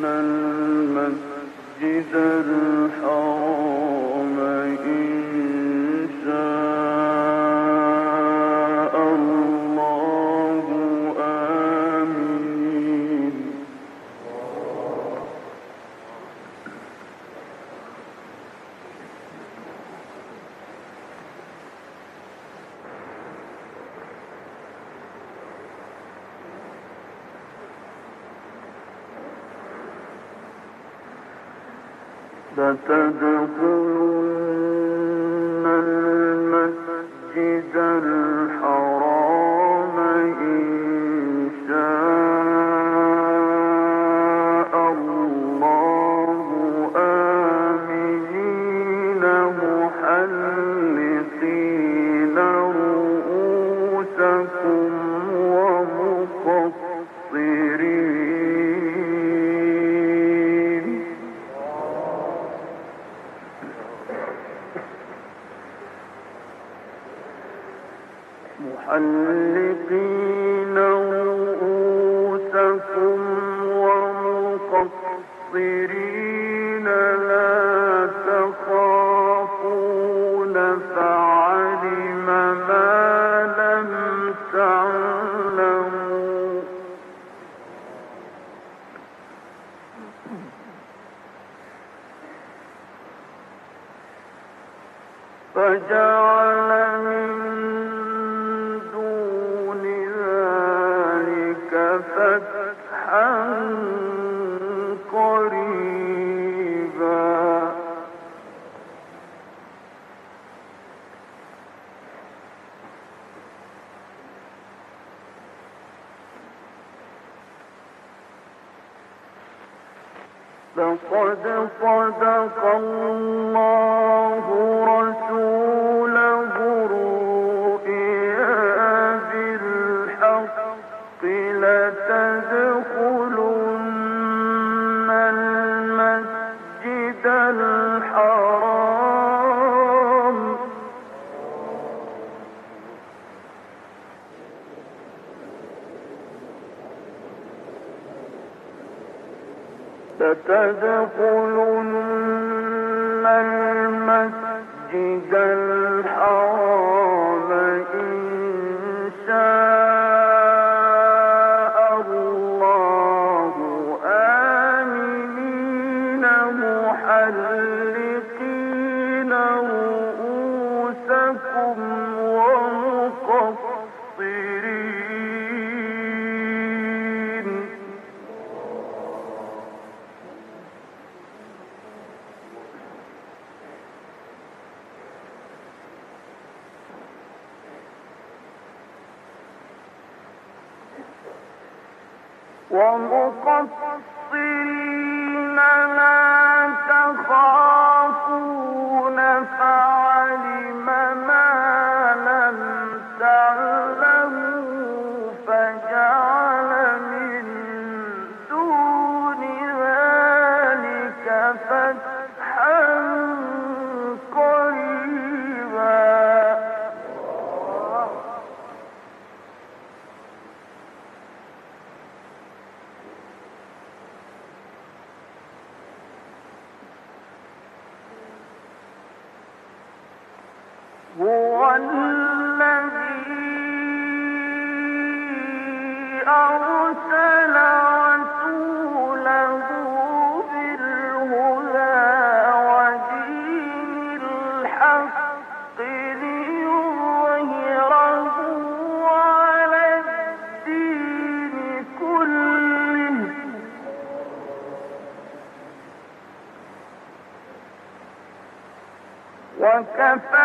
لقد محلقين وكفى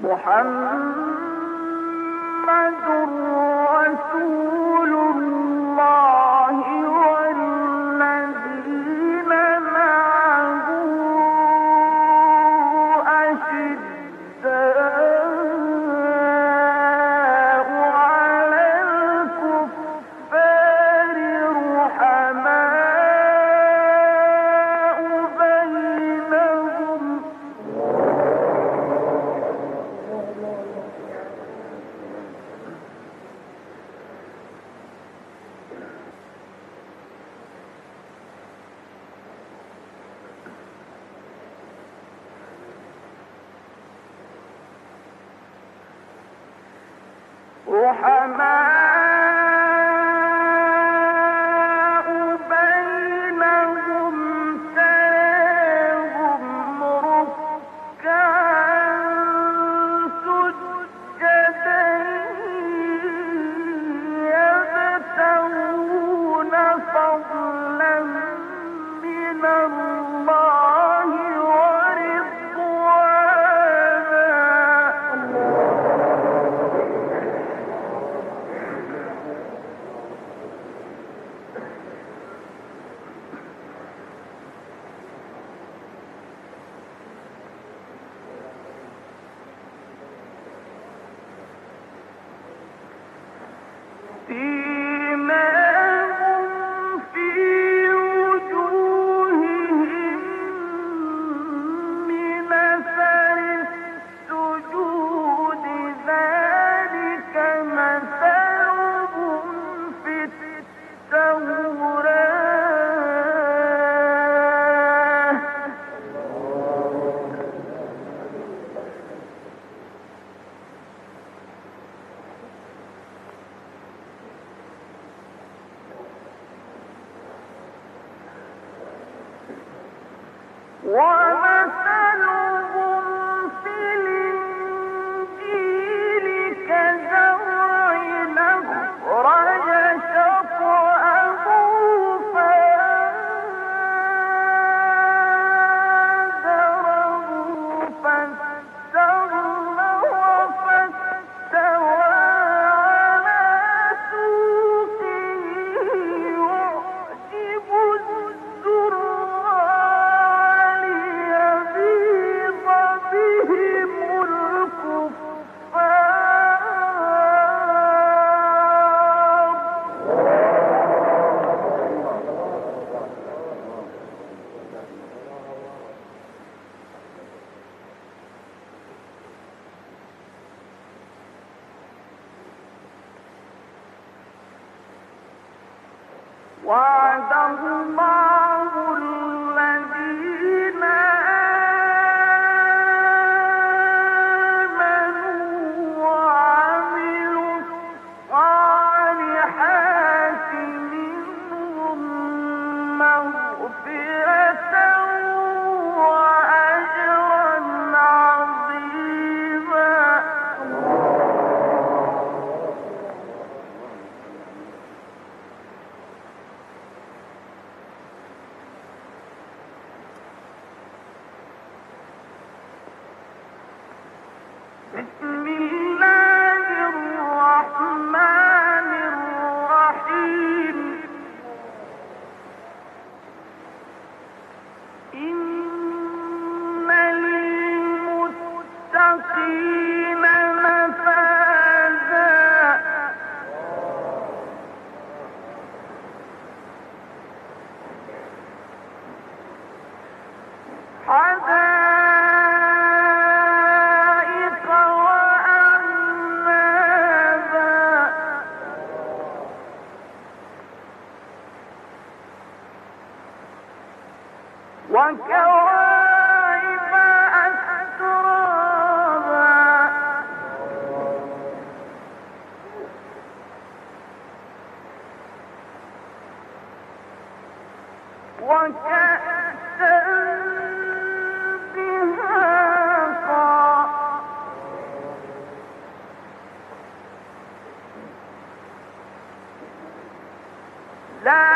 محمد رسول محمد لا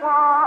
saw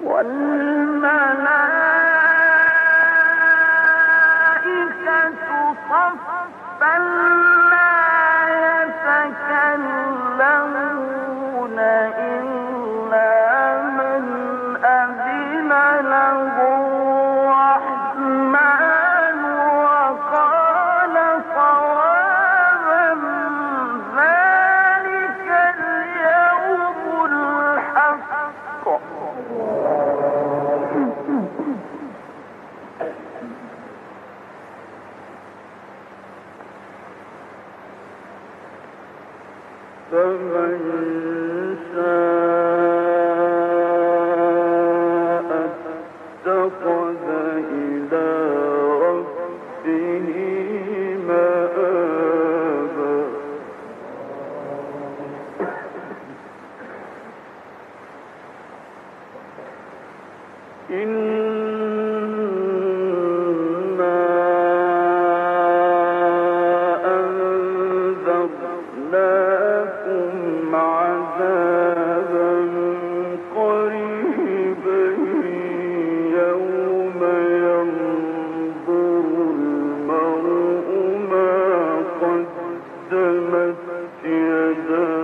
والملائكة تمت يداك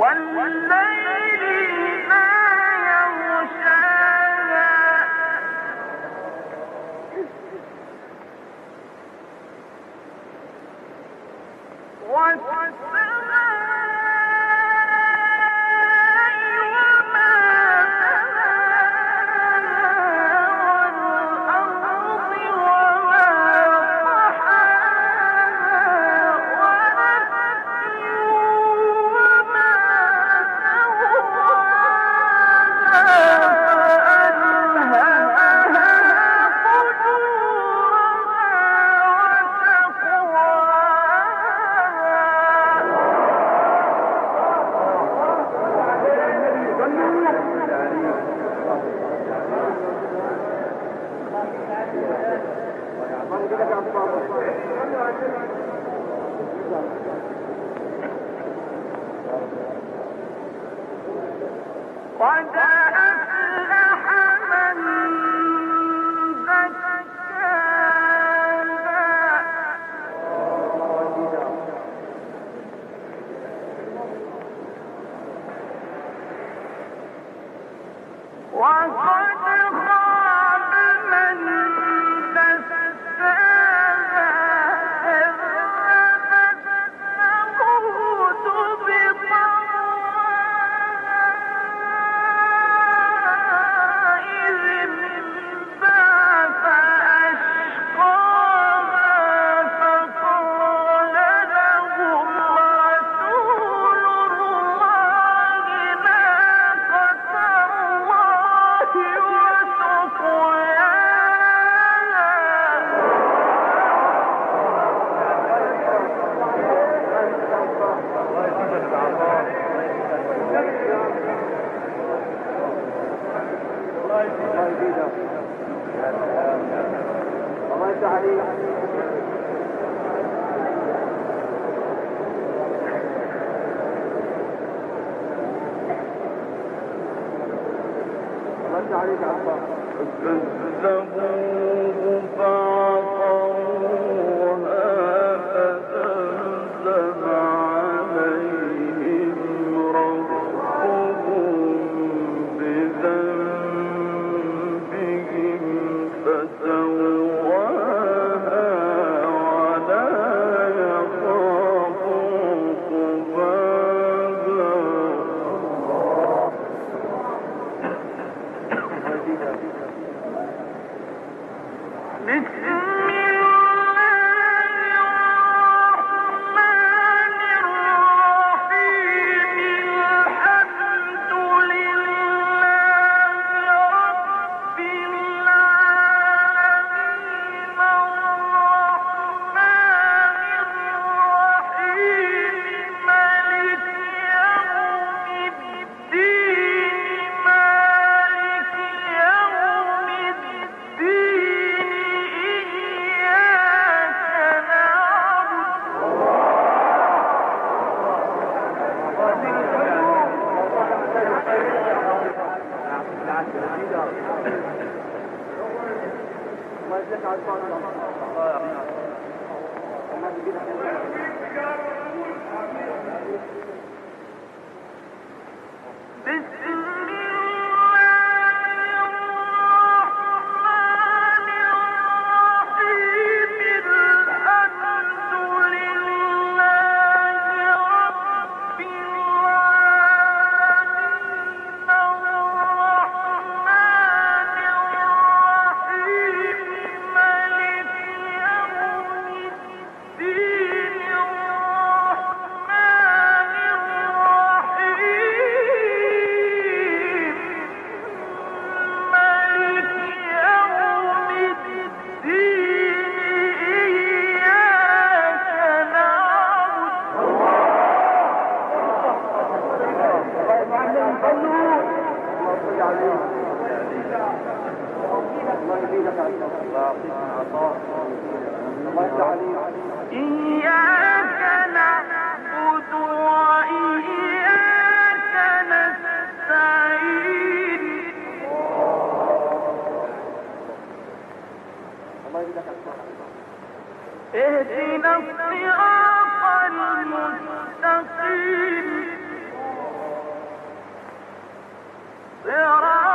What? الله يفتح عليك الله يفتح عليك عباس Ja, ja. اهدنا الصراط المستقيم. صراط